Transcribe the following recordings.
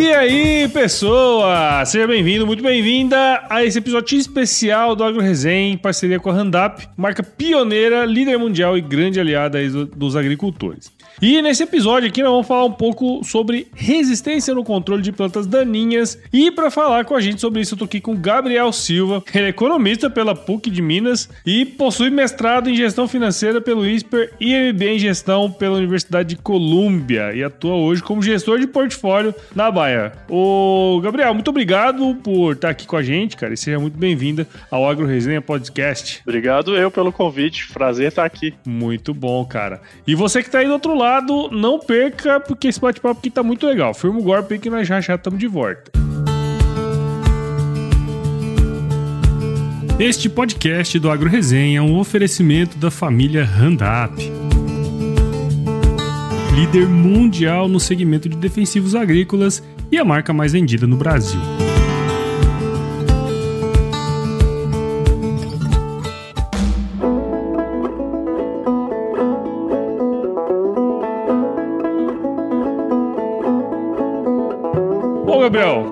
E aí, pessoa! Seja bem-vindo, muito bem-vinda a esse episódio especial do Agro Resenha em parceria com a Randap, marca pioneira, líder mundial e grande aliada dos agricultores. E nesse episódio aqui nós vamos falar um pouco sobre resistência no controle de plantas daninhas. E para falar com a gente sobre isso, eu tô aqui com Gabriel Silva. Ele é economista pela PUC de Minas e possui mestrado em gestão financeira pelo ISPER e MBA em gestão pela Universidade de Colômbia e atua hoje como gestor de portfólio na Baia. Ô Gabriel, muito obrigado por estar aqui com a gente, cara, e seja muito bem-vinda ao Agro Resenha Podcast. Obrigado eu pelo convite, prazer estar aqui. Muito bom, cara. E você que tá aí do outro lado não perca, porque esse bate-papo aqui tá muito legal. Firma o golpe que nós já já estamos de volta. Este podcast do Agro Resenha é um oferecimento da família Randap. Líder mundial no segmento de defensivos agrícolas e a marca mais vendida no Brasil.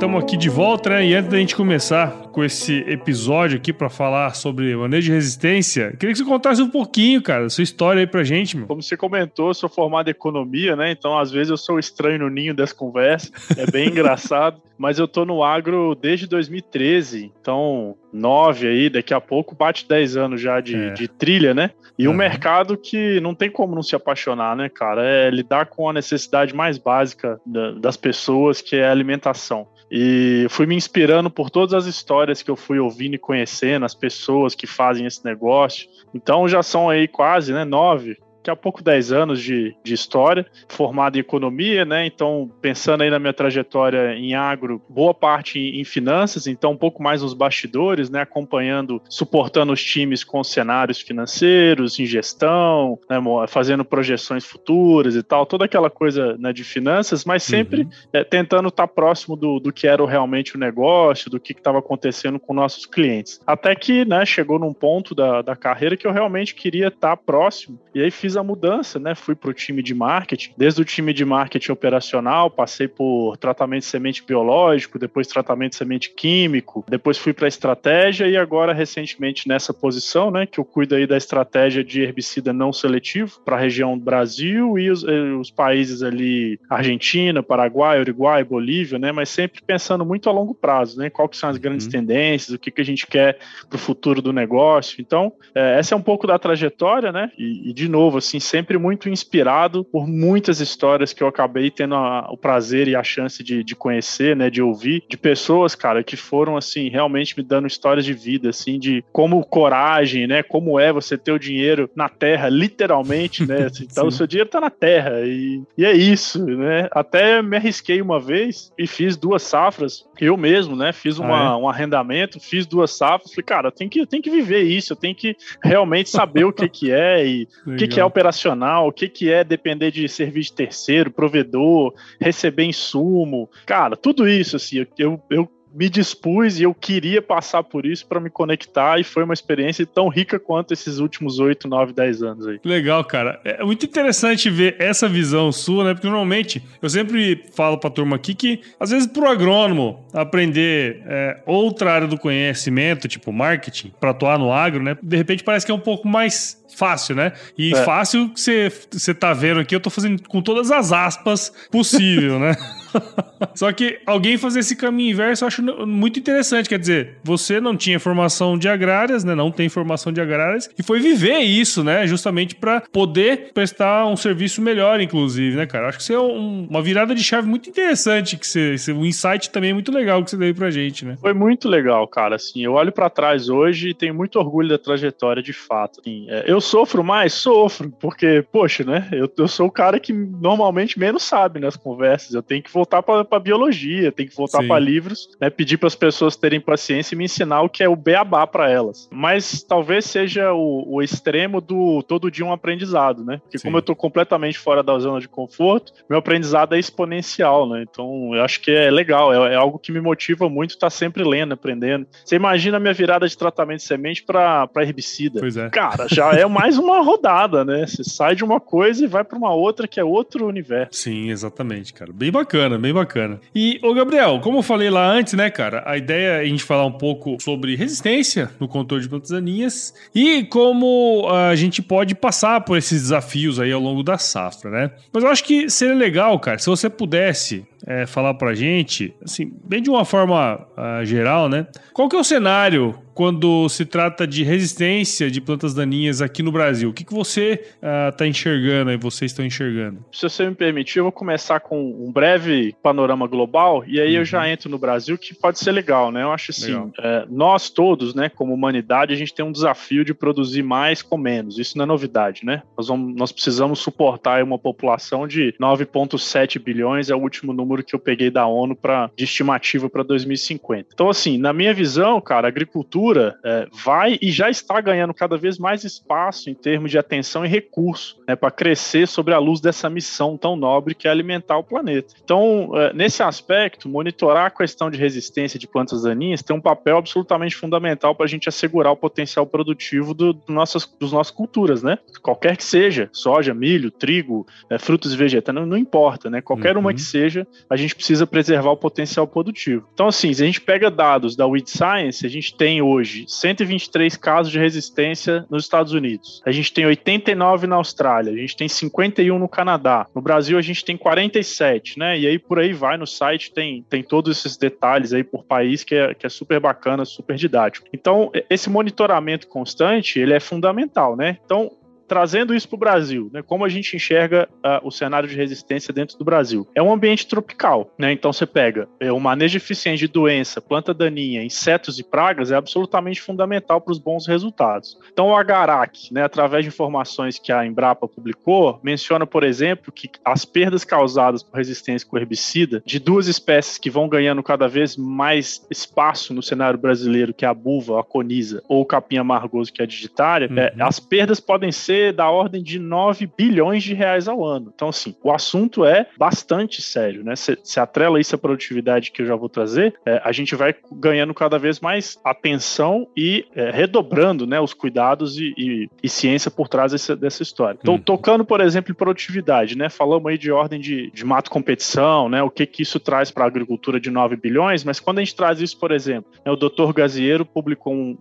Estamos aqui de volta, né? E antes da gente começar com esse episódio aqui para falar sobre manejo de resistência, queria que você contasse um pouquinho, cara, sua história aí pra gente, meu. Como você comentou, eu sou formado em economia, né? Então, às vezes eu sou estranho no ninho dessa conversa. É bem engraçado. Mas eu tô no agro desde 2013, então nove aí, daqui a pouco bate 10 anos já de, é. de trilha, né? E uhum. um mercado que não tem como não se apaixonar, né, cara? É lidar com a necessidade mais básica da, das pessoas, que é a alimentação. E fui me inspirando por todas as histórias que eu fui ouvindo e conhecendo, as pessoas que fazem esse negócio. Então já são aí quase, né, nove, daqui a pouco 10 anos de, de história, formado em economia, né? Então, pensando aí na minha trajetória em agro, boa parte em, em finanças, então um pouco mais nos bastidores, né? Acompanhando, suportando os times com cenários financeiros, em gestão, né? fazendo projeções futuras e tal, toda aquela coisa né, de finanças, mas sempre uhum. é, tentando estar tá próximo do, do que era realmente o negócio, do que estava acontecendo com nossos clientes. Até que, né, chegou num ponto da, da carreira que eu realmente queria estar tá próximo, e aí fiz a mudança, né? Fui para o time de marketing. Desde o time de marketing operacional, passei por tratamento de semente biológico, depois tratamento de semente químico, depois fui para estratégia e agora recentemente nessa posição, né? Que eu cuido aí da estratégia de herbicida não seletivo para a região do Brasil e os, eh, os, países ali Argentina, Paraguai, Uruguai, Bolívia, né? Mas sempre pensando muito a longo prazo, né? Qual que são as grandes uhum. tendências, o que, que a gente quer para o futuro do negócio. Então, é, essa é um pouco da trajetória, né? E, e de novo, assim, sempre muito inspirado por muitas histórias que eu acabei tendo a, o prazer e a chance de, de conhecer, né, de ouvir, de pessoas, cara, que foram, assim, realmente me dando histórias de vida, assim, de como coragem, né, como é você ter o dinheiro na terra, literalmente, né, assim, então o seu dinheiro tá na terra e, e é isso, né, até me arrisquei uma vez e fiz duas safras, eu mesmo, né, fiz uma, ah, é? um arrendamento, fiz duas safras, falei, cara, eu tenho que, tenho que viver isso, eu tenho que realmente saber o que que é e o que que é operacional, o que, que é depender de serviço terceiro, provedor, receber insumo. Cara, tudo isso, assim, eu, eu me dispus e eu queria passar por isso para me conectar e foi uma experiência tão rica quanto esses últimos 8, 9, 10 anos aí. Legal, cara. É muito interessante ver essa visão sua, né? Porque normalmente eu sempre falo para a turma aqui que às vezes para o agrônomo aprender é, outra área do conhecimento, tipo marketing, para atuar no agro, né? De repente parece que é um pouco mais fácil, né? E é. fácil que você tá vendo aqui, eu tô fazendo com todas as aspas possível, né? Só que alguém fazer esse caminho inverso eu acho muito interessante. Quer dizer, você não tinha formação de agrárias, né? Não tem formação de agrárias e foi viver isso, né? Justamente para poder prestar um serviço melhor, inclusive, né, cara? Acho que isso é um, uma virada de chave muito interessante, que você, um insight também muito legal que você deu pra gente, né? Foi muito legal, cara. Assim, eu olho para trás hoje e tenho muito orgulho da trajetória de fato. Assim, é, eu sofro mais? Sofro, porque, poxa, né? Eu, eu sou o cara que normalmente menos sabe nas conversas. Eu tenho que voltar para biologia, tenho que voltar para livros, né? Pedir para as pessoas terem paciência e me ensinar o que é o beabá para elas. Mas talvez seja o, o, extremo do todo dia um aprendizado, né? Porque Sim. como eu estou completamente fora da zona de conforto, meu aprendizado é exponencial, né? Então eu acho que é legal, é, é algo que me motiva muito estar tá sempre lendo, aprendendo. Você imagina a minha virada de tratamento de semente para herbicida. Pois é. Cara, já é mais uma rodada, né? Você sai de uma coisa e vai para uma outra que é outro universo. Sim, exatamente, cara. Bem bacana. Bacana, bem bacana. E, ô Gabriel, como eu falei lá antes, né, cara, a ideia é a gente falar um pouco sobre resistência no controle de plantas daninhas e como a gente pode passar por esses desafios aí ao longo da safra, né? Mas eu acho que seria legal, cara, se você pudesse é, falar pra gente, assim, bem de uma forma uh, geral, né? Qual que é o cenário quando se trata de resistência de plantas daninhas aqui no Brasil? O que, que você está uh, enxergando e vocês estão enxergando? Se você me permitir, eu vou começar com um breve panorama global e aí uhum. eu já uhum. entro no Brasil, que pode ser legal, né? Eu acho assim, é, nós todos, né, como humanidade, a gente tem um desafio de produzir mais com menos. Isso não é novidade, né? Nós, vamos, nós precisamos suportar uma população de 9,7 bilhões, é o último número que eu peguei da ONU pra, de estimativa para 2050. Então, assim, na minha visão, cara, a agricultura cultura é, vai e já está ganhando cada vez mais espaço em termos de atenção e recurso né, para crescer sobre a luz dessa missão tão nobre que é alimentar o planeta. Então, é, nesse aspecto, monitorar a questão de resistência de plantas daninhas tem um papel absolutamente fundamental para a gente assegurar o potencial produtivo do, do nossas, dos nossas culturas, né? Qualquer que seja, soja, milho, trigo, é, frutos e vegetais, não, não, importa, né? Qualquer uhum. uma que seja, a gente precisa preservar o potencial produtivo. Então, assim, se a gente pega dados da Weed Science, a gente tem hoje hoje 123 casos de resistência nos Estados Unidos. A gente tem 89 na Austrália, a gente tem 51 no Canadá. No Brasil a gente tem 47, né? E aí por aí vai no site tem, tem todos esses detalhes aí por país que é, que é super bacana, super didático. Então, esse monitoramento constante, ele é fundamental, né? Então, trazendo isso para o Brasil, né, como a gente enxerga uh, o cenário de resistência dentro do Brasil? É um ambiente tropical, né? Então você pega é, o manejo eficiente de doença, planta daninha, insetos e pragas é absolutamente fundamental para os bons resultados. Então o Agarac, né, através de informações que a Embrapa publicou, menciona, por exemplo, que as perdas causadas por resistência com herbicida de duas espécies que vão ganhando cada vez mais espaço no cenário brasileiro, que é a buva, a conisa, ou o capim amargoso, que é a digitária, uhum. é, as perdas podem ser ser da ordem de 9 bilhões de reais ao ano. Então, assim, o assunto é bastante sério, né? Se, se atrela isso à produtividade que eu já vou trazer, é, a gente vai ganhando cada vez mais atenção e é, redobrando né, os cuidados e, e, e ciência por trás dessa, dessa história. Então, hum. tocando, por exemplo, em produtividade, né? Falamos aí de ordem de, de mato competição, né? O que, que isso traz para a agricultura de 9 bilhões, mas quando a gente traz isso, por exemplo, né, o Dr. Gaziero publicou um,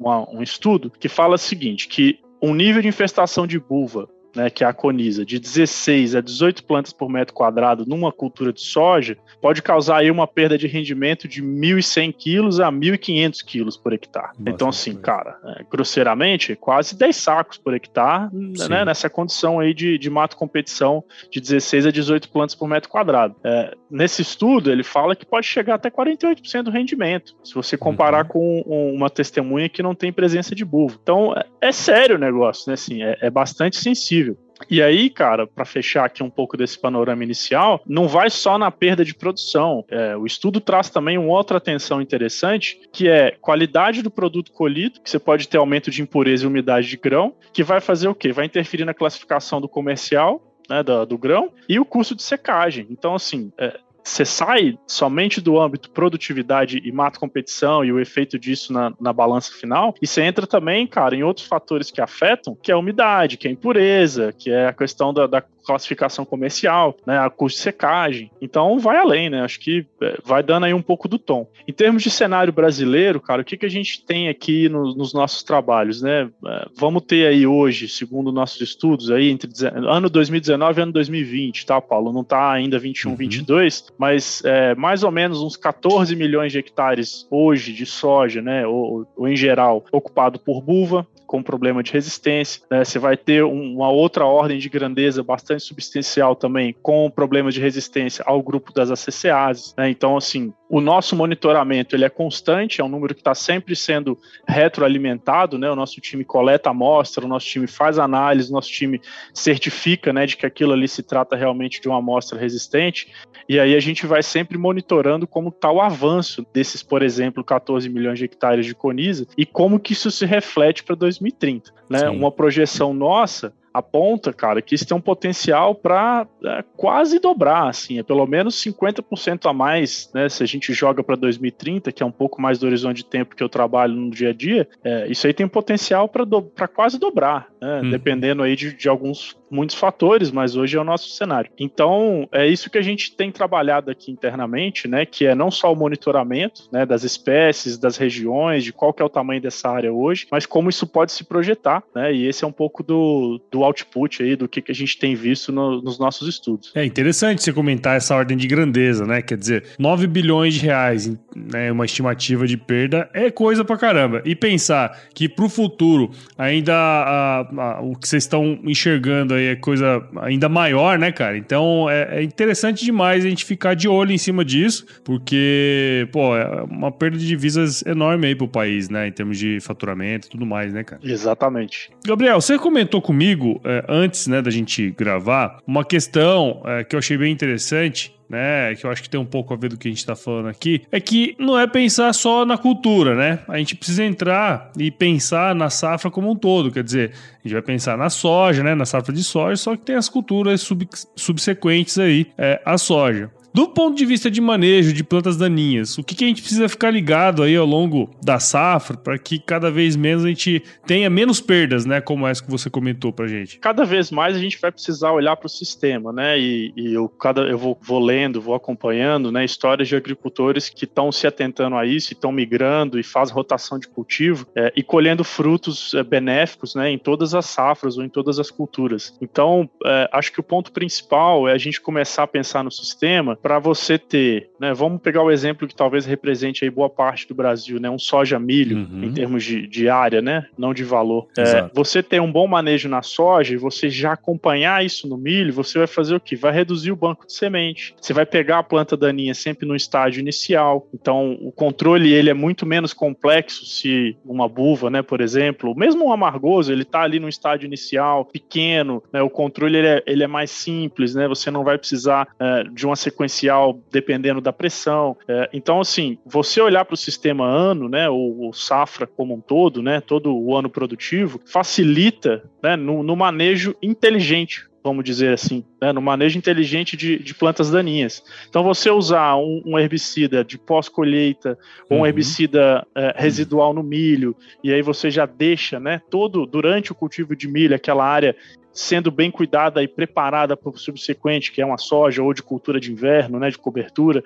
um, um estudo que fala o seguinte, que um nível de infestação de buva né, que é a de 16 a 18 plantas por metro quadrado numa cultura de soja, pode causar aí uma perda de rendimento de 1.100 quilos a 1.500 quilos por hectare. Nossa, então, assim, cara, é, grosseiramente, quase 10 sacos por hectare, né, nessa condição aí de, de mato competição de 16 a 18 plantas por metro quadrado. É, nesse estudo, ele fala que pode chegar até 48% do rendimento, se você comparar uhum. com uma testemunha que não tem presença de buvo. Então, é, é sério o negócio, né, assim, é, é bastante sensível e aí, cara, para fechar aqui um pouco desse panorama inicial, não vai só na perda de produção. É, o estudo traz também uma outra atenção interessante, que é qualidade do produto colhido, que você pode ter aumento de impureza e umidade de grão, que vai fazer o quê? Vai interferir na classificação do comercial né, do, do, grão e o custo de secagem. Então, assim, é, você sai somente do âmbito produtividade e mata competição e o efeito disso na, na balança final, e você entra também, cara, em outros fatores que afetam, que é a umidade, que é a impureza, que é a questão da, da classificação comercial, né, a custo de secagem. Então vai além, né? Acho que é, vai dando aí um pouco do tom. Em termos de cenário brasileiro, cara, o que, que a gente tem aqui no, nos nossos trabalhos, né? É, vamos ter aí hoje, segundo nossos estudos, aí entre ano 2019 e ano 2020, tá, Paulo? Não tá ainda 21, uhum. 22, mas é, mais ou menos uns 14 milhões de hectares hoje de soja, né? Ou, ou em geral, ocupado por buva, com problema de resistência. Né? Você vai ter uma outra ordem de grandeza bastante substancial também, com problemas de resistência ao grupo das ACCAs. Né? Então, assim, o nosso monitoramento ele é constante, é um número que está sempre sendo retroalimentado, né? O nosso time coleta amostra, o nosso time faz análise, o nosso time certifica, né, de que aquilo ali se trata realmente de uma amostra resistente. E aí a gente vai sempre monitorando como está o avanço desses, por exemplo, 14 milhões de hectares de coniza e como que isso se reflete para 2030, né? Sim. Uma projeção nossa aponta, cara, que isso tem um potencial para é, quase dobrar, assim, é pelo menos 50% a mais, né? Se a gente joga para 2030, que é um pouco mais do horizonte de tempo que eu trabalho no dia a dia, é, isso aí tem potencial para quase dobrar, né? Hum. Dependendo aí de, de alguns muitos fatores, mas hoje é o nosso cenário. Então, é isso que a gente tem trabalhado aqui internamente, né, que é não só o monitoramento, né, das espécies, das regiões, de qual que é o tamanho dessa área hoje, mas como isso pode se projetar, né, e esse é um pouco do, do output aí, do que, que a gente tem visto no, nos nossos estudos. É interessante você comentar essa ordem de grandeza, né, quer dizer, 9 bilhões de reais, né, uma estimativa de perda, é coisa pra caramba. E pensar que pro futuro, ainda a, a, o que vocês estão enxergando aí é coisa ainda maior, né, cara? Então é, é, interessante demais a gente ficar de olho em cima disso, porque, pô, é uma perda de divisas enorme aí pro país, né? Em termos de faturamento e tudo mais, né, cara? Exatamente. Gabriel, você comentou comigo, é, antes, né, da gente gravar, uma questão é, que eu achei bem interessante, né, que eu acho que tem um pouco a ver do que a gente está falando aqui, é que não é pensar só na cultura, né? A gente precisa entrar e pensar na safra como um todo, quer dizer, a gente vai pensar na soja, né, na safra de soja, só que tem as culturas sub subsequentes aí é, à soja. Do ponto de vista de manejo de plantas daninhas, o que, que a gente precisa ficar ligado aí ao longo da safra para que cada vez menos a gente tenha menos perdas, né? Como essa que você comentou para gente. Cada vez mais a gente vai precisar olhar para o sistema, né? E, e, eu, cada, eu vou, vou lendo, vou acompanhando, né? Histórias de agricultores que estão se atentando a isso, estão migrando e fazem rotação de cultivo é, e colhendo frutos é, benéficos, né? Em todas as safras ou em todas as culturas. Então, é, acho que o ponto principal é a gente começar a pensar no sistema para você ter, né, vamos pegar o exemplo que talvez represente aí boa parte do Brasil, né, um soja milho uhum. em termos de, de, área, né, não de valor. É, você ter um bom manejo na soja e você já acompanhar isso no milho, você vai fazer o que? Vai reduzir o banco de semente. Você vai pegar a planta daninha sempre no estágio inicial. Então, o controle ele é muito menos complexo se uma buva, né, por exemplo, mesmo um amargoso, ele está ali no estágio inicial, pequeno, né, o controle ele é, ele é mais simples, né, você não vai precisar é, de uma sequência diferencial dependendo da pressão. É, então, assim, você olhar para o sistema ano, né, ou, safra como um todo, né, todo o ano produtivo, facilita né, no, no manejo inteligente vamos dizer assim, né, no manejo inteligente de, de, plantas daninhas. Então, você usar um, um herbicida de pós-colheita ou um uhum. herbicida é, residual no milho, e aí você já deixa, né, todo durante o cultivo de milho, aquela área sendo bem cuidada e preparada para o subsequente, que é uma soja ou de cultura de inverno, né, de cobertura.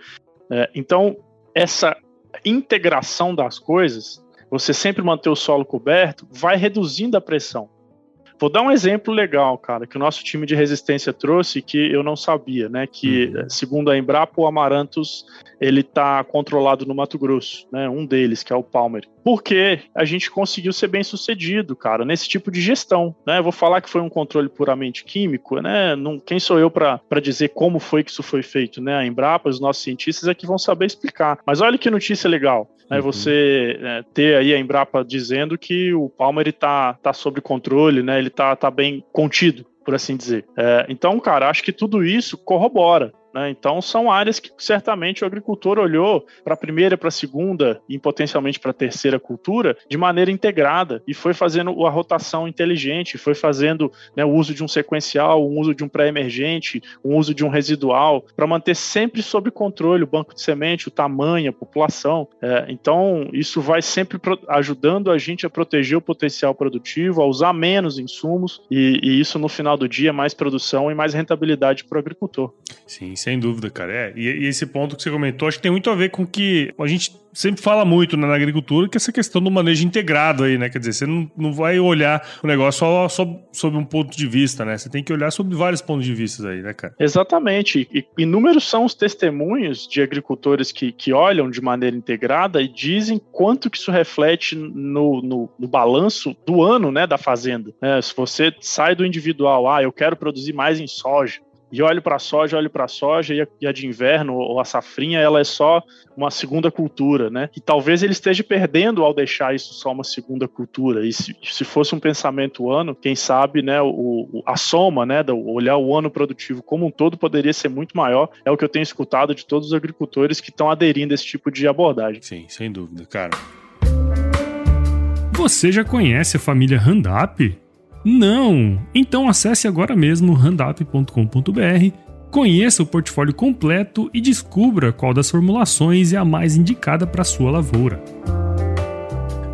É, então, essa integração das coisas, você sempre manter o solo coberto, vai reduzindo a pressão. Vou dar um exemplo legal, cara, que o nosso time de resistência trouxe que eu não sabia, né? Que, uhum. segundo a Embrapa, o Amaranthus ele está controlado no Mato Grosso, né? Um deles, que é o Palmer. Porque a gente conseguiu ser bem sucedido, cara, nesse tipo de gestão, né? Eu vou falar que foi um controle puramente químico, né? Não, quem sou eu para dizer como foi que isso foi feito, né? A Embrapa, os nossos cientistas é que vão saber explicar. Mas olha que notícia legal, né? Uhum. Você é, ter aí a Embrapa dizendo que o Palmer está tá sob controle, né? Ele tá, tá bem contido por assim dizer. É, então, cara, acho que tudo isso corrobora. Né? Então, são áreas que certamente o agricultor olhou para a primeira, para a segunda e potencialmente para a terceira cultura de maneira integrada e foi fazendo a rotação inteligente, foi fazendo né, o uso de um sequencial, o uso de um pré-emergente, o uso de um residual, para manter sempre sob controle o banco de semente, o tamanho, a população. É, então, isso vai sempre ajudando a gente a proteger o potencial produtivo, a usar menos insumos e, e isso, no final do dia, é mais produção e mais rentabilidade para o agricultor. Sim, sem dúvida, cara. É, e, e, esse ponto que você comentou, acho que tem muito a ver com que a gente sempre fala muito né, na agricultura, que essa questão do manejo integrado aí, né? Quer dizer, você não, não vai olhar o negócio só sob, sob um ponto de vista, né? Você tem que olhar sobre vários pontos de vista aí, né, cara? Exatamente. E inúmeros são os testemunhos de agricultores que, que olham de maneira integrada e dizem quanto que isso reflete no, no, no balanço do ano, né, da fazenda. É, se você sai do individual, ah, eu quero produzir mais em soja, e olho para a soja, olho para a soja e a, e a, de inverno ou a safrinha, ela é só uma segunda cultura, né? E talvez ele esteja perdendo ao deixar isso só uma segunda cultura. E se, se fosse um pensamento ano, quem sabe, né, o, a soma, né, do olhar o ano produtivo como um todo poderia ser muito maior. É o que eu tenho escutado de todos os agricultores que estão aderindo a esse tipo de abordagem. Sim, sem dúvida, cara. Você já conhece a família Randap? Não! Então acesse agora mesmo randup.com.br, conheça o portfólio completo e descubra qual das formulações é a mais indicada para sua lavoura.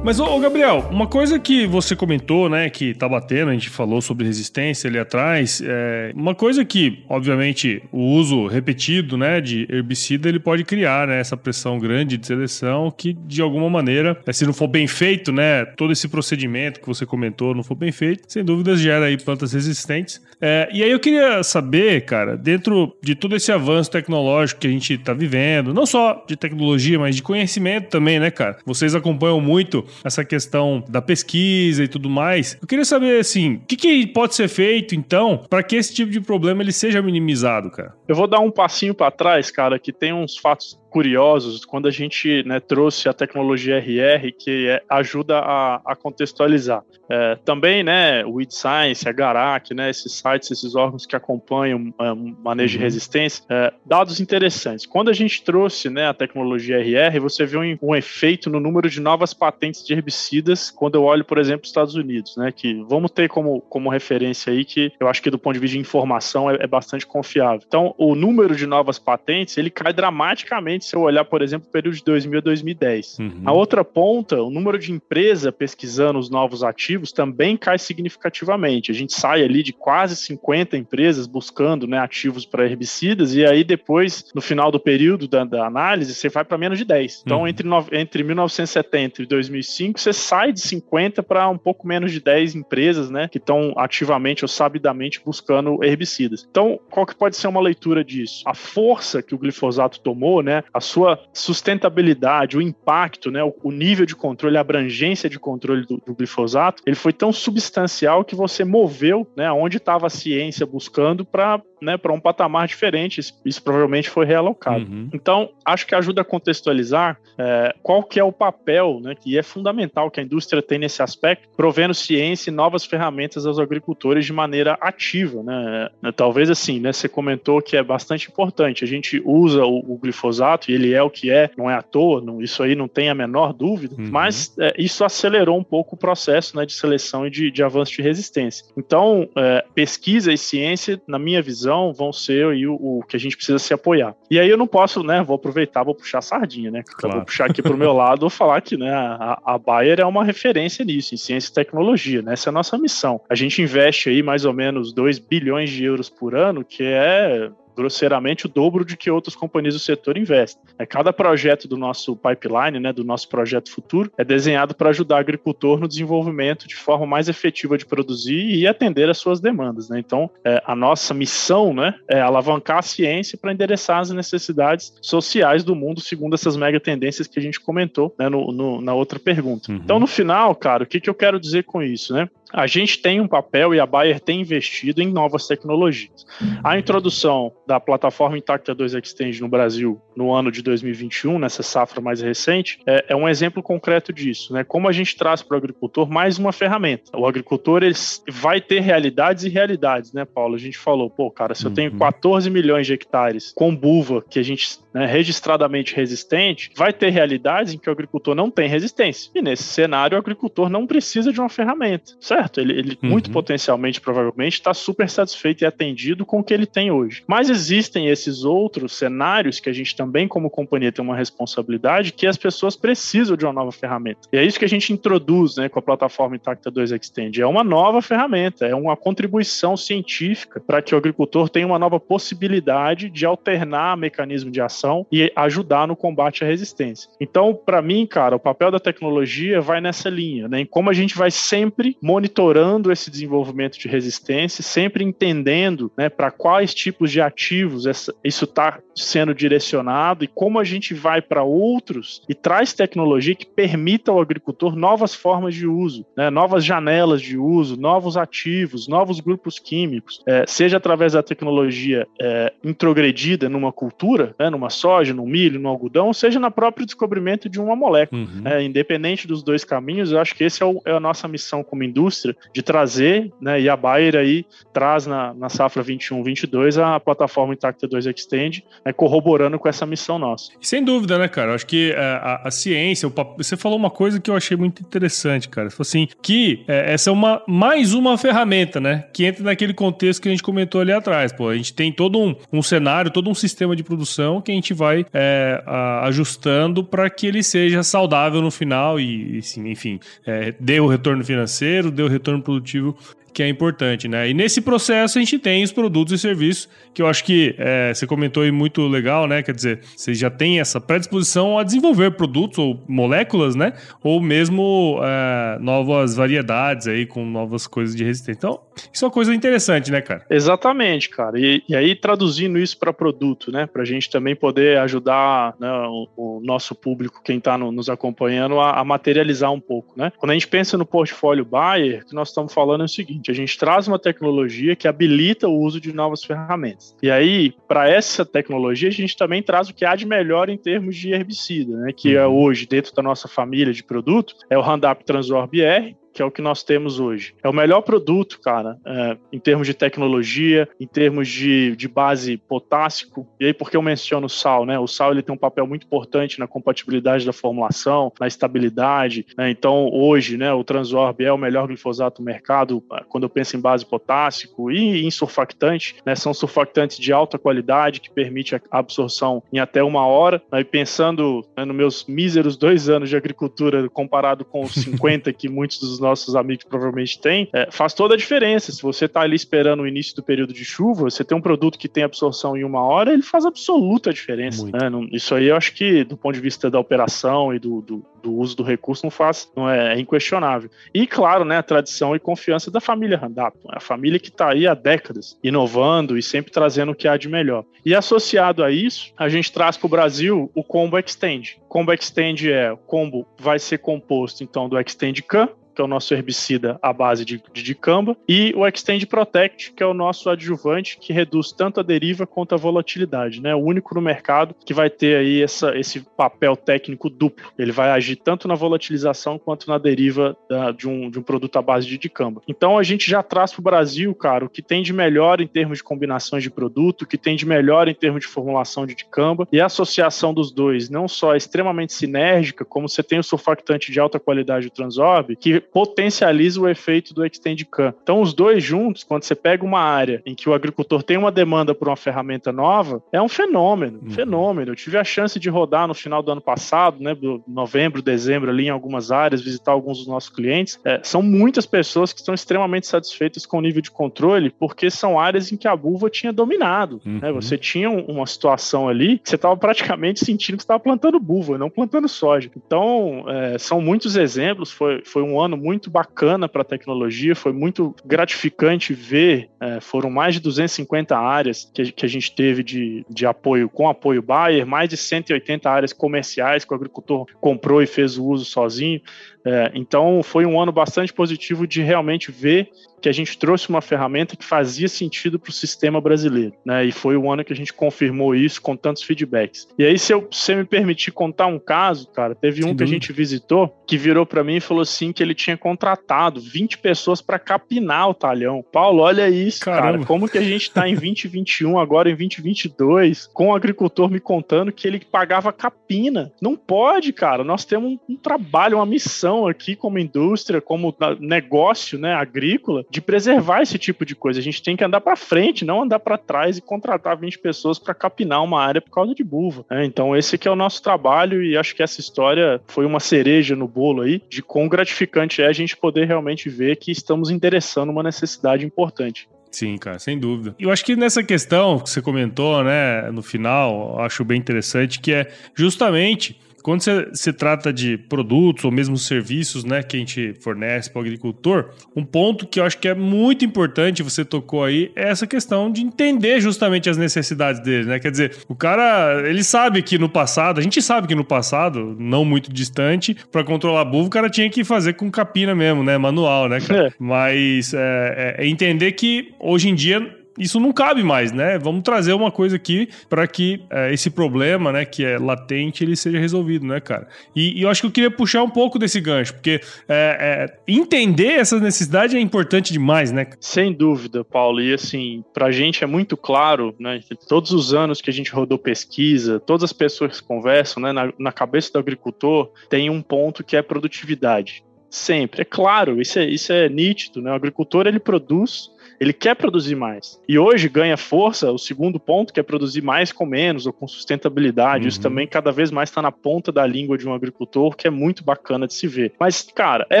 Mas, ô, Gabriel, uma coisa que você comentou, né, que tá batendo, a gente falou sobre resistência ali atrás, é uma coisa que, obviamente, o uso repetido, né, de herbicida, ele pode criar, né, essa pressão grande de seleção que, de alguma maneira, é, se não for bem feito, né, todo esse procedimento que você comentou não for bem feito, sem dúvidas gera aí plantas resistentes. É, e aí eu queria saber, cara, dentro de todo esse avanço tecnológico que a gente tá vivendo, não só de tecnologia, mas de conhecimento também, né, cara? Vocês acompanham muito essa questão da pesquisa e tudo mais. Eu queria saber, assim, o que, que pode ser feito, então, para que esse tipo de problema ele seja minimizado, cara? Eu vou dar um passinho para trás, cara, que tem uns fatos curiosos quando a gente né, trouxe a tecnologia RR que é, ajuda a, a contextualizar. É, também, né, o Weed Science, a Garac, né, esses sites, esses órgãos que acompanham é, manejo uhum. de resistência, é, dados interessantes. Quando a gente trouxe né, a tecnologia RR, você vê um, um, efeito no número de novas patentes de herbicidas quando eu olho, por exemplo, os Estados Unidos, né, que vamos ter como, como referência aí que eu acho que do ponto de vista de informação é, é bastante confiável. Então, o número de novas patentes, ele cai dramaticamente se eu olhar, por exemplo, o período de 2000 a 2010. Uhum. A outra ponta, o número de empresas pesquisando os novos ativos também cai significativamente. A gente sai ali de quase 50 empresas buscando né, ativos para herbicidas, e aí depois, no final do período da, da análise, você vai para menos de 10. Então, uhum. entre, no, entre 1970 e 2005, você sai de 50 para um pouco menos de 10 empresas né, que estão ativamente ou sabidamente buscando herbicidas. Então, qual que pode ser uma leitura disso? A força que o glifosato tomou, né, a sua sustentabilidade, o impacto, né, o, o nível de controle, a abrangência de controle do, do, glifosato, ele foi tão substancial que você moveu, né, onde estava a ciência buscando para né, para um patamar diferente. Isso, isso provavelmente foi realocado. Uhum. Então, acho que ajuda a contextualizar é, qual que é o papel, né, que é fundamental que a indústria tem nesse aspecto, provendo ciência e novas ferramentas aos agricultores de maneira ativa. Né? É, talvez assim, né, você comentou que é bastante importante. A gente usa o, o glifosato e ele é o que é, não é à toa, não, isso aí não tem a menor dúvida, uhum. mas é, isso acelerou um pouco o processo né, de seleção e de, de avanço de resistência. Então, é, pesquisa e ciência, na minha visão, visão vão ser aí o, o, que a gente precisa se apoiar. E aí eu não posso, né, vou aproveitar, vou puxar a sardinha, né, claro. vou puxar aqui pro meu lado, vou falar que, né, a, a Bayer é uma referência nisso, em ciência e tecnologia, né, essa é a nossa missão. A gente investe aí mais ou menos 2 bilhões de euros por ano, que é grosseiramente o dobro de que outras companhias do setor investem. É, cada projeto do nosso pipeline, né, do nosso projeto futuro, é desenhado para ajudar o agricultor no desenvolvimento de forma mais efetiva de produzir e atender às suas demandas. Né? Então, é, a nossa missão né, é alavancar a ciência para endereçar as necessidades sociais do mundo, segundo essas mega tendências que a gente comentou né, no, no, na outra pergunta. Uhum. Então, no final, cara, o que, que eu quero dizer com isso? Né? A gente tem um papel e a Bayer tem investido em novas tecnologias. A introdução da plataforma Intacta 2 Exchange no Brasil no ano de 2021, nessa safra mais recente, é, é um exemplo concreto disso, né? Como a gente traz para o agricultor mais uma ferramenta. O agricultor ele vai ter realidades e realidades, né, Paulo? A gente falou, pô, cara, se eu tenho 14 uhum. milhões de hectares com buva que a gente né, registradamente resistente, vai ter realidades em que o agricultor não tem resistência. E nesse cenário, o agricultor não precisa de uma ferramenta, certo? Ele, ele uhum. muito potencialmente, provavelmente, está super satisfeito e atendido com o que ele tem hoje. Mas existem esses outros cenários que a gente também, como companhia, tem uma responsabilidade que as pessoas precisam de uma nova ferramenta. E é isso que a gente introduz né, com a plataforma Intacta 2 Extend. É uma nova ferramenta, é uma contribuição científica para que o agricultor tenha uma nova possibilidade de alternar mecanismo de ação e ajudar no combate à resistência. Então, para mim, cara, o papel da tecnologia vai nessa linha, né? Em como a gente vai sempre monitorando esse desenvolvimento de resistência, sempre entendendo, né, para quais tipos de ativos essa, isso está sendo direcionado e como a gente vai para outros e traz tecnologia que permita ao agricultor novas formas de uso, né, novas janelas de uso, novos ativos, novos grupos químicos, é, seja através da tecnologia é, introgredida numa cultura, né, numa soja, no milho, no algodão, seja no próprio descobrimento de uma molécula. Uhum. É, independente dos dois caminhos, eu acho que esse é, é, a nossa missão como indústria, de trazer, né, e a Bayer aí traz na, na safra 21-22 a plataforma Intacta 2 Extend, né, corroborando com essa essa missão nossa. Sem dúvida, né, cara? Acho que é, a, a, ciência, o, você falou uma coisa que eu achei muito interessante, cara. Você falou assim, que é, essa é uma mais uma ferramenta, né? Que entra naquele contexto que a gente comentou ali atrás. Pô, a gente tem todo um, um cenário, todo um sistema de produção que a gente vai é, a, ajustando para que ele seja saudável no final e, e sim, enfim, é, dê o retorno financeiro, dê o retorno produtivo que é importante, né? E nesse processo a gente tem os produtos e serviços que eu acho que é, você comentou aí muito legal, né? Quer dizer, você já tem essa predisposição a desenvolver produtos ou moléculas, né? Ou mesmo é, novas variedades aí com novas coisas de resistência. Então, isso é uma coisa interessante, né, cara? Exatamente, cara. E, e aí traduzindo isso para produto, né? Para a gente também poder ajudar né, o, o, nosso público, quem está no, nos acompanhando, a, a, materializar um pouco, né? Quando a gente pensa no portfólio Bayer, o que nós estamos falando é o seguinte: a gente traz uma tecnologia que habilita o uso de novas ferramentas. E aí, para essa tecnologia, a gente também traz o que há de melhor em termos de herbicida, né? Que é uhum. hoje, dentro da nossa família de produto, é o Roundup Transorb R, que é o que nós temos hoje. É o melhor produto, cara, é, em termos de tecnologia, em termos de, de base potássico. E aí, porque eu menciono o sal, né? O sal ele tem um papel muito importante na compatibilidade da formulação, na estabilidade. Né? Então, hoje, né, o Transorb é o melhor glifosato do mercado é, quando eu penso em base potássico e em surfactante. Né? São surfactantes de alta qualidade que permite a absorção em até uma hora. Aí, pensando né, nos meus míseros dois anos de agricultura comparado com os 50 que muitos dos nossos amigos provavelmente têm, é, faz toda a diferença. Se você está ali esperando o início do período de chuva, você tem um produto que tem absorção em uma hora, ele faz absoluta diferença. Né? Não, isso aí eu acho que, do ponto de vista da operação e do, do, do uso do recurso, não faz, não é, é, inquestionável. E, claro, né, a tradição e confiança da família Randap, a família que está aí há décadas, inovando e sempre trazendo o que há de melhor. E associado a isso, a gente traz para o Brasil o Combo Extend. Combo Extend é, o combo vai ser composto, então, do Extend Can, que é o nosso herbicida à base de, de dicamba, e o Extend Protect, que é o nosso adjuvante que reduz tanto a deriva quanto a volatilidade, né? O único no mercado que vai ter aí essa, esse papel técnico duplo. Ele vai agir tanto na volatilização quanto na deriva da, de, um, de um produto à base de dicamba. Então a gente já traz para o Brasil, cara, o que tem de melhor em termos de combinações de produto, o que tem de melhor em termos de formulação de dicamba, e a associação dos dois não só é extremamente sinérgica, como você tem o surfactante de alta qualidade, o Transorb, que potencializa o efeito do Extend Can. Então, os dois juntos, quando você pega uma área em que o agricultor tem uma demanda por uma ferramenta nova, é um fenômeno, um uhum. fenômeno. Eu tive a chance de rodar no final do ano passado, né, novembro, dezembro, ali em algumas áreas, visitar alguns dos nossos clientes. É, são muitas pessoas que estão extremamente satisfeitas com o nível de controle, porque são áreas em que a buva tinha dominado. Né? Uhum. Né? Você tinha uma situação ali que você estava praticamente sentindo que estava plantando buva, não plantando soja. Então, é, são muitos exemplos. Foi, foi um ano muito bacana para a tecnologia, foi muito gratificante ver. É, foram mais de 250 áreas que, que a gente teve de, de apoio com apoio Bayer, mais de 180 áreas comerciais que o agricultor comprou e fez o uso sozinho. É, então foi um ano bastante positivo de realmente ver que a gente trouxe uma ferramenta que fazia sentido para o sistema brasileiro, né? E foi o ano que a gente confirmou isso com tantos feedbacks. E aí, se eu, você me permitir contar um caso, cara, teve um Sim, que a gente visitou que virou para mim e falou assim que ele tinha contratado 20 pessoas para capinar o talhão. Paulo, olha isso, Caramba. cara. Como que a gente está em 2021, agora em 2022, com o agricultor me contando que ele pagava capina. Não pode, cara. Nós temos um, um trabalho, uma missão aqui como indústria, como negócio, né, agrícola, de preservar esse tipo de coisa. A gente tem que andar para frente, não andar para trás e contratar 20 pessoas para capinar uma área por causa de buva. Né? Então esse que é o nosso trabalho e acho que essa história foi uma cereja no bolo aí de quão gratificante é a gente poder realmente ver que estamos endereçando uma necessidade importante. Sim, cara, sem dúvida. Eu acho que nessa questão que você comentou, né, no final, acho bem interessante que é justamente quando se trata de produtos ou mesmo serviços né, que a gente fornece para o agricultor, um ponto que eu acho que é muito importante, você tocou aí, é essa questão de entender justamente as necessidades dele, né? Quer dizer, o cara, ele sabe que no passado, a gente sabe que no passado, não muito distante, para controlar buvo, o cara tinha que fazer com capina mesmo, né? Manual, né, cara? É. Mas é, é, é entender que hoje em dia isso não cabe mais, né? Vamos trazer uma coisa aqui para que é, esse problema, né, que é latente, ele seja resolvido, né, cara? E, e, eu acho que eu queria puxar um pouco desse gancho, porque é, é, entender essa necessidade é importante demais, né? Sem dúvida, Paulo. E assim, pra gente é muito claro, né? Todos os anos que a gente rodou pesquisa, todas as pessoas que conversam, né, na, na cabeça do agricultor, tem um ponto que é produtividade. Sempre. É claro, isso é, isso é nítido, né? O agricultor ele produz ele quer produzir mais. E hoje ganha força o segundo ponto, que é produzir mais com menos ou com sustentabilidade. Uhum. Isso também cada vez mais está na ponta da língua de um agricultor, que é muito bacana de se ver. Mas, cara, é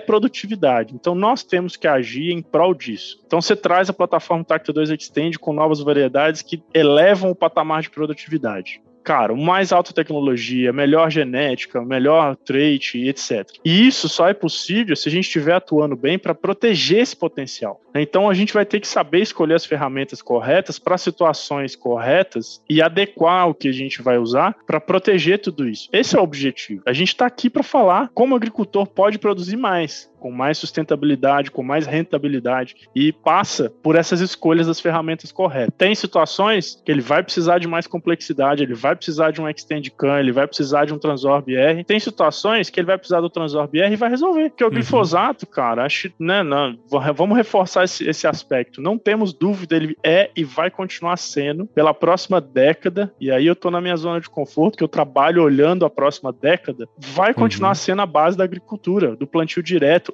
produtividade. Então nós temos que agir em prol disso. Então você traz a plataforma Tacto 2 Extend com novas variedades que elevam o patamar de produtividade cara, mais alta tecnologia, melhor genética, melhor trait, etc. E isso só é possível se a gente estiver atuando bem para proteger esse potencial. Então a gente vai ter que saber escolher as ferramentas corretas para situações corretas e adequar o que a gente vai usar para proteger tudo isso. Esse é o objetivo. A gente está aqui para falar como o agricultor pode produzir mais com mais sustentabilidade, com mais rentabilidade e passa por essas escolhas das ferramentas corretas. Tem situações que ele vai precisar de mais complexidade, ele vai precisar de um Extend CAN, ele vai precisar de um Transorb R. Tem situações que ele vai precisar do Transorb R e vai resolver. Que é o uhum. glifosato, cara, acho, né, não, vamos reforçar esse, esse aspecto. Não temos dúvida, ele é e vai continuar sendo pela próxima década. E aí eu tô na minha zona de conforto, que eu trabalho olhando a próxima década, vai continuar uhum. sendo a base da agricultura, do plantio direto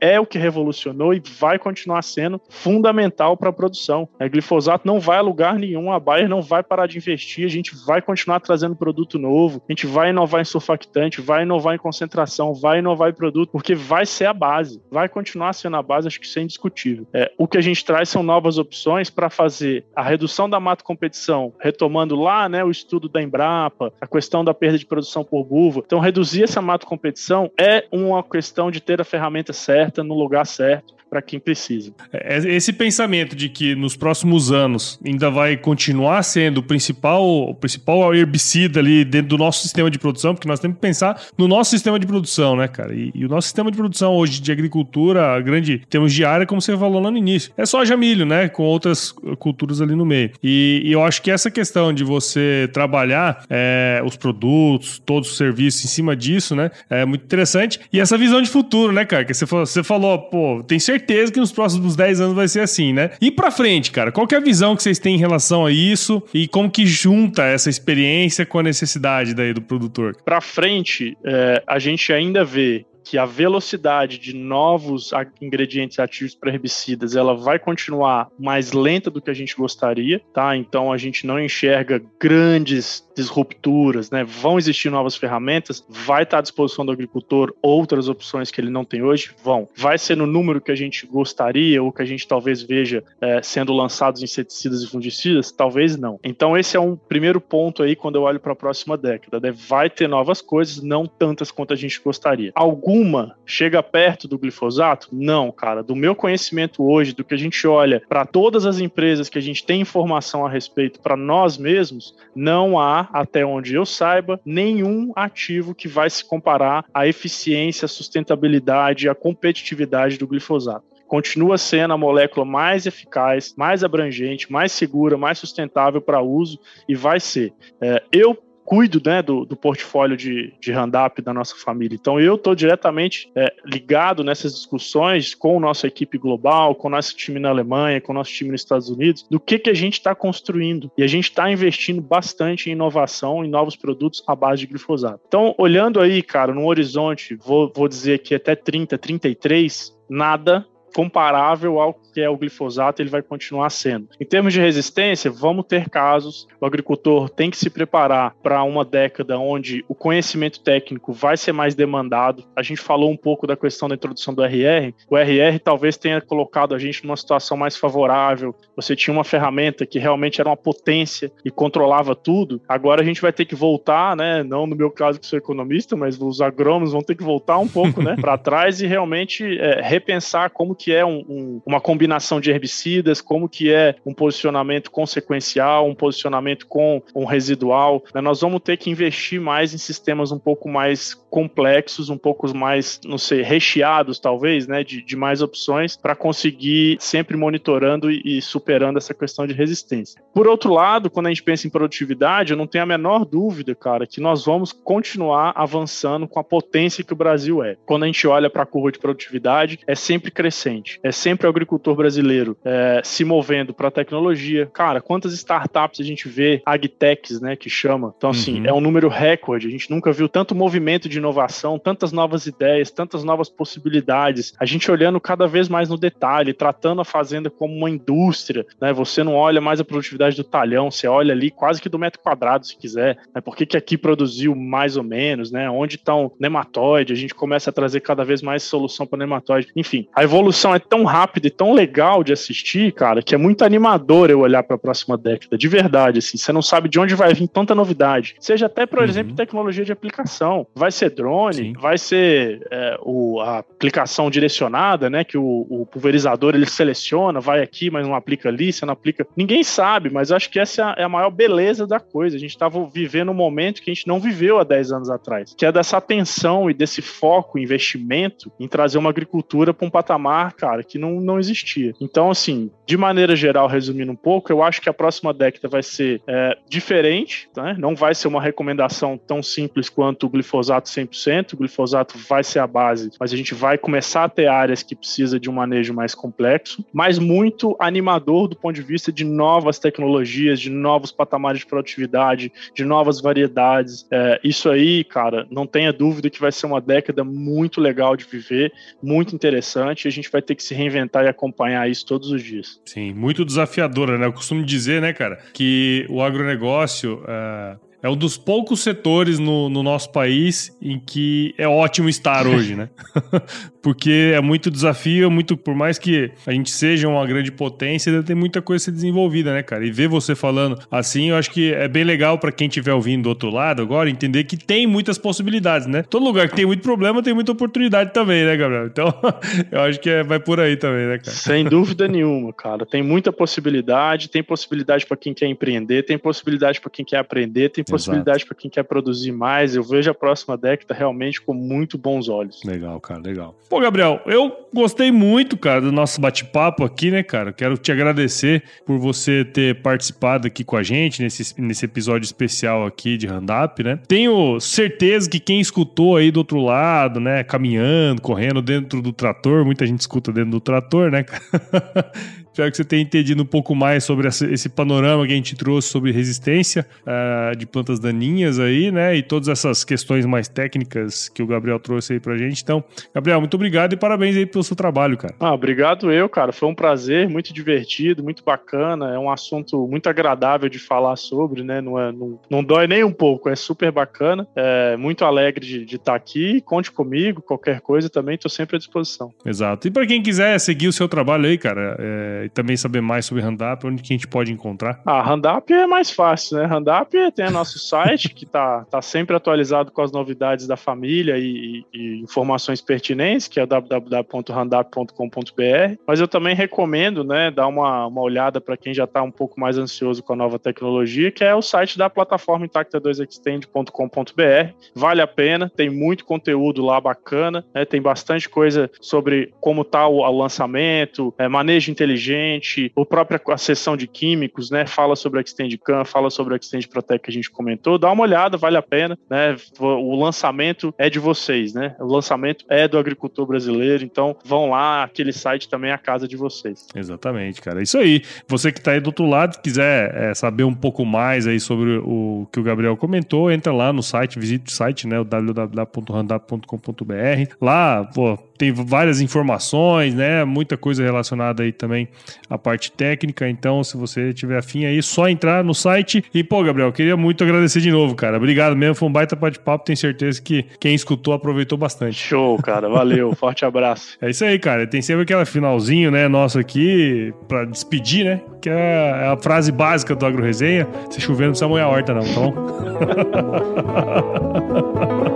é o que revolucionou e vai continuar sendo fundamental para a produção. A glifosato não vai a lugar nenhum, a Bayer não vai parar de investir, a gente vai continuar trazendo produto novo, a gente vai inovar em surfactante, vai inovar em concentração, vai inovar em produto, porque vai ser a base, vai continuar sendo a base, acho que isso é indiscutível. É, o que a gente traz são novas opções para fazer a redução da mato competição, retomando lá né, o estudo da Embrapa, a questão da perda de produção por buva. Então, reduzir essa mato competição é uma questão de ter a ferramenta certa, no lugar certo, para quem precisa. É, esse pensamento de que nos próximos anos ainda vai continuar sendo o principal, o principal herbicida ali dentro do nosso sistema de produção, porque nós temos que pensar no nosso sistema de produção, né, cara? E, e o nosso sistema de produção hoje de agricultura, grande, temos de área, como você falou lá no início, é soja milho, né? Com outras culturas ali no meio. E, e eu acho que essa questão de você trabalhar é, os produtos, todos os serviços em cima disso, né? É muito interessante. E essa visão de futuro, né, cara? Que você você falou pô, tem certeza certeza que nos próximos 10 anos vai ser assim, né? E pra frente, cara, qual é a visão que vocês têm em relação a isso e como que junta essa experiência com a necessidade daí do produtor? Pra frente, é, a gente ainda vê que a velocidade de novos ingredientes ativos para herbicidas ela vai continuar mais lenta do que a gente gostaria, tá? Então a gente não enxerga grandes disrupturas, né? Vão existir novas ferramentas, vai estar à disposição do agricultor outras opções que ele não tem hoje, vão. Vai ser no número que a gente gostaria ou que a gente talvez veja é, sendo lançados inseticidas e fungicidas, talvez não. Então esse é um primeiro ponto aí quando eu olho para a próxima década, né? Vai ter novas coisas, não tantas quanto a gente gostaria. Alguma chega perto do glifosato? Não, cara. Do meu conhecimento hoje, do que a gente olha para todas as empresas que a gente tem informação a respeito para nós mesmos, não há até onde eu saiba, nenhum ativo que vai se comparar à eficiência, à sustentabilidade, à competitividade do glifosato continua sendo a molécula mais eficaz, mais abrangente, mais segura, mais sustentável para uso e vai ser. É, eu cuido né, do, do portfólio de, de Roundup da nossa família. Então eu estou diretamente é, ligado nessas discussões com a nossa equipe global, com o nosso time na Alemanha, com o nosso time nos Estados Unidos, do que, que a gente está construindo. E a gente está investindo bastante em inovação, em novos produtos à base de glifosato. Então, olhando aí, cara, no horizonte, vou, vou dizer que até 30, 33, nada comparável ao que é o glifosato, ele vai continuar sendo. Em termos de resistência, vamos ter casos, o agricultor tem que se preparar para uma década onde o conhecimento técnico vai ser mais demandado. A gente falou um pouco da questão da introdução do RR. O RR talvez tenha colocado a gente numa situação mais favorável. Você tinha uma ferramenta que realmente era uma potência e controlava tudo. Agora a gente vai ter que voltar, né? Não no meu caso que sou economista, mas os agrônomos vão ter que voltar um pouco, né, para trás e realmente é, repensar como que é um, um, uma combinação de herbicidas, como que é um posicionamento consequencial, um posicionamento com um residual. Né? Nós vamos ter que investir mais em sistemas um pouco mais complexos, um pouco mais, não sei, recheados talvez, né, de, de mais opções para conseguir sempre monitorando e, e superando essa questão de resistência. Por outro lado, quando a gente pensa em produtividade, eu não tenho a menor dúvida, cara, que nós vamos continuar avançando com a potência que o Brasil é. Quando a gente olha para a curva de produtividade, é sempre crescente. É sempre o agricultor brasileiro é, se movendo para a tecnologia. Cara, quantas startups a gente vê, agtechs, né, que chama. Então, assim, uhum. é um número recorde. A gente nunca viu tanto movimento de inovação, tantas novas ideias, tantas novas possibilidades. A gente olhando cada vez mais no detalhe, tratando a fazenda como uma indústria, né? Você não olha mais a produtividade do talhão, você olha ali quase que do metro quadrado, se quiser. Né? Por que, que aqui produziu mais ou menos, né? Onde estão nematóide? A gente começa a trazer cada vez mais solução para nematóide. Enfim, a evolução é tão rápida e tão legal de assistir, cara, que é muito animador eu olhar para a próxima década, de verdade, assim. Você não sabe de onde vai vir tanta novidade. Seja até, por uhum. exemplo, tecnologia de aplicação. Vai ser drone, Sim. vai ser é, o, a aplicação direcionada, né? Que o, o, pulverizador ele seleciona, vai aqui, mas não aplica ali, você não aplica. Ninguém sabe, mas acho que essa é a, é a maior beleza da coisa. A gente estava vivendo um momento que a gente não viveu há 10 anos atrás, que é dessa atenção e desse foco, investimento em trazer uma agricultura para um patamar, cara, que não, não existia. Então, assim, de maneira geral, resumindo um pouco, eu acho que a próxima década vai ser é, diferente, né? não vai ser uma recomendação tão simples quanto o glifosato 100%. O glifosato vai ser a base, mas a gente vai começar a ter áreas que precisa de um manejo mais complexo, mas muito animador do ponto de vista de novas tecnologias, de novos patamares de produtividade, de novas variedades. É, isso aí, cara, não tenha dúvida que vai ser uma década muito legal de viver, muito interessante, e a gente vai ter que se reinventar e acompanhar isso todos os dias. Sim, muito desafiadora, né? Eu costumo dizer, né, cara, que o agronegócio. Uh é um dos poucos setores no, no nosso país em que é ótimo estar hoje, né? Porque é muito desafio, é muito, por mais que a gente seja uma grande potência, ainda tem muita coisa a ser desenvolvida, né, cara? E ver você falando assim, eu acho que é bem legal para quem estiver ouvindo do outro lado agora entender que tem muitas possibilidades, né? Todo lugar que tem muito problema tem muita oportunidade também, né, Gabriel? Então, eu acho que é, vai por aí também, né, cara? Sem dúvida nenhuma, cara. Tem muita possibilidade, tem possibilidade para quem quer empreender, tem possibilidade para quem quer aprender, tem possibilidade para quem quer produzir mais. Eu vejo a próxima década realmente com muito bons olhos. Legal, cara, legal. Pô, Gabriel, eu gostei muito, cara, do nosso bate-papo aqui, né, cara? Quero te agradecer por você ter participado aqui com a gente nesse, nesse episódio especial aqui de Up, né? Tenho certeza que quem escutou aí do outro lado, né, caminhando, correndo dentro do trator, muita gente escuta dentro do trator, né? Espero que você tenha entendido um pouco mais sobre esse panorama que a gente trouxe sobre resistência uh, de plantas daninhas aí, né? E todas essas questões mais técnicas que o Gabriel trouxe aí pra gente. Então, Gabriel, muito obrigado e parabéns aí pelo seu trabalho, cara. Ah, obrigado eu, cara. Foi um prazer, muito divertido, muito bacana. É um assunto muito agradável de falar sobre, né? Não, é, não, não dói nem um pouco, é super bacana. É muito alegre de, estar aqui. Conte comigo, qualquer coisa também, estou sempre à disposição. Exato. E para quem quiser seguir o seu trabalho aí, cara, é e também saber mais sobre Randup, onde que a gente pode encontrar? Ah, Randup é mais fácil, né? Randup tem nosso site, que tá, tá sempre atualizado com as novidades da família e, e informações pertinentes, que é www.randup.com.br. Mas eu também recomendo, né, dar uma, uma olhada para quem já está um pouco mais ansioso com a nova tecnologia, que é o site da plataforma Intacta2Extend.com.br. Vale a pena, tem muito conteúdo lá bacana, né? Tem bastante coisa sobre como tá o, o lançamento, é, manejo inteligente inteligente, o próprio a seção de químicos, né, fala sobre o Extend Can, fala sobre o Extend Protect que a gente comentou, dá uma olhada, vale a pena, né, o lançamento é de vocês, né, o lançamento é do agricultor brasileiro, então vão lá, aquele site também é a casa de vocês. Exatamente, cara, isso aí. Você que está aí do outro lado, quiser é, saber um pouco mais aí sobre o que o Gabriel comentou, entra lá no site, visite o site, né, o www.randap.com.br, lá, pô, tem várias informações, né? Muita coisa relacionada aí também à parte técnica. Então, se você tiver afim aí, só entrar no site. E, pô, Gabriel, queria muito agradecer de novo, cara. Obrigado mesmo, foi um baita bate-papo. Tenho certeza que quem escutou aproveitou bastante. Show, cara. Valeu. Forte abraço. É isso aí, cara. Tem sempre aquela finalzinho, né, nosso aqui, pra despedir, né? Que é a frase básica do Agro Resenha. Se chover, não precisa molhar a horta, não, tá bom?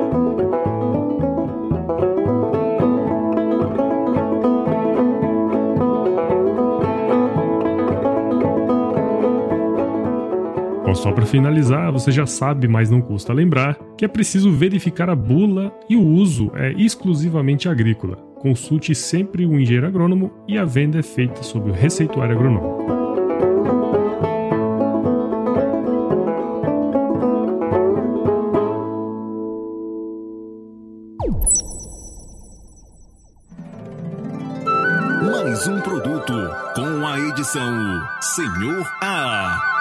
Bom, só para finalizar, você já sabe, mas não custa lembrar, que é preciso verificar a bula e o uso é exclusivamente agrícola. Consulte sempre o engenheiro agrônomo e a venda é feita sob o receituário agronômico. Mais um produto com a edição Senhor A.